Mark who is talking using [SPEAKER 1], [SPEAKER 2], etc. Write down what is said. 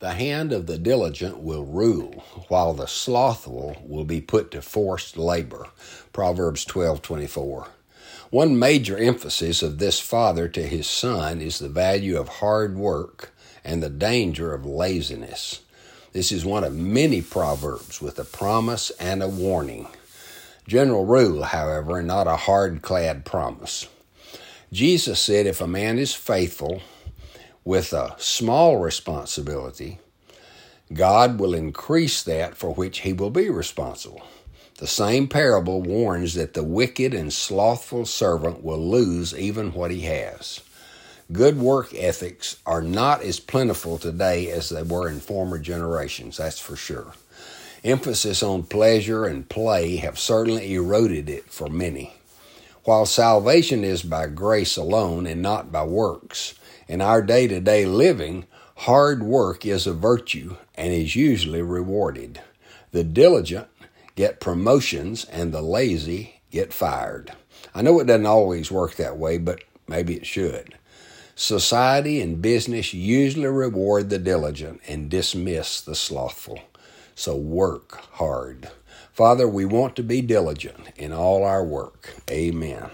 [SPEAKER 1] The hand of the diligent will rule, while the slothful will be put to forced labor. Proverbs 12:24. One major emphasis of this father to his son is the value of hard work and the danger of laziness. This is one of many proverbs with a promise and a warning. General rule, however, and not a hard clad promise. Jesus said if a man is faithful with a small responsibility, God will increase that for which he will be responsible. The same parable warns that the wicked and slothful servant will lose even what he has. Good work ethics are not as plentiful today as they were in former generations, that's for sure. Emphasis on pleasure and play have certainly eroded it for many. While salvation is by grace alone and not by works, in our day to day living, hard work is a virtue and is usually rewarded. The diligent get promotions and the lazy get fired. I know it doesn't always work that way, but maybe it should. Society and business usually reward the diligent and dismiss the slothful. So work hard. Father, we want to be diligent in all our work. Amen.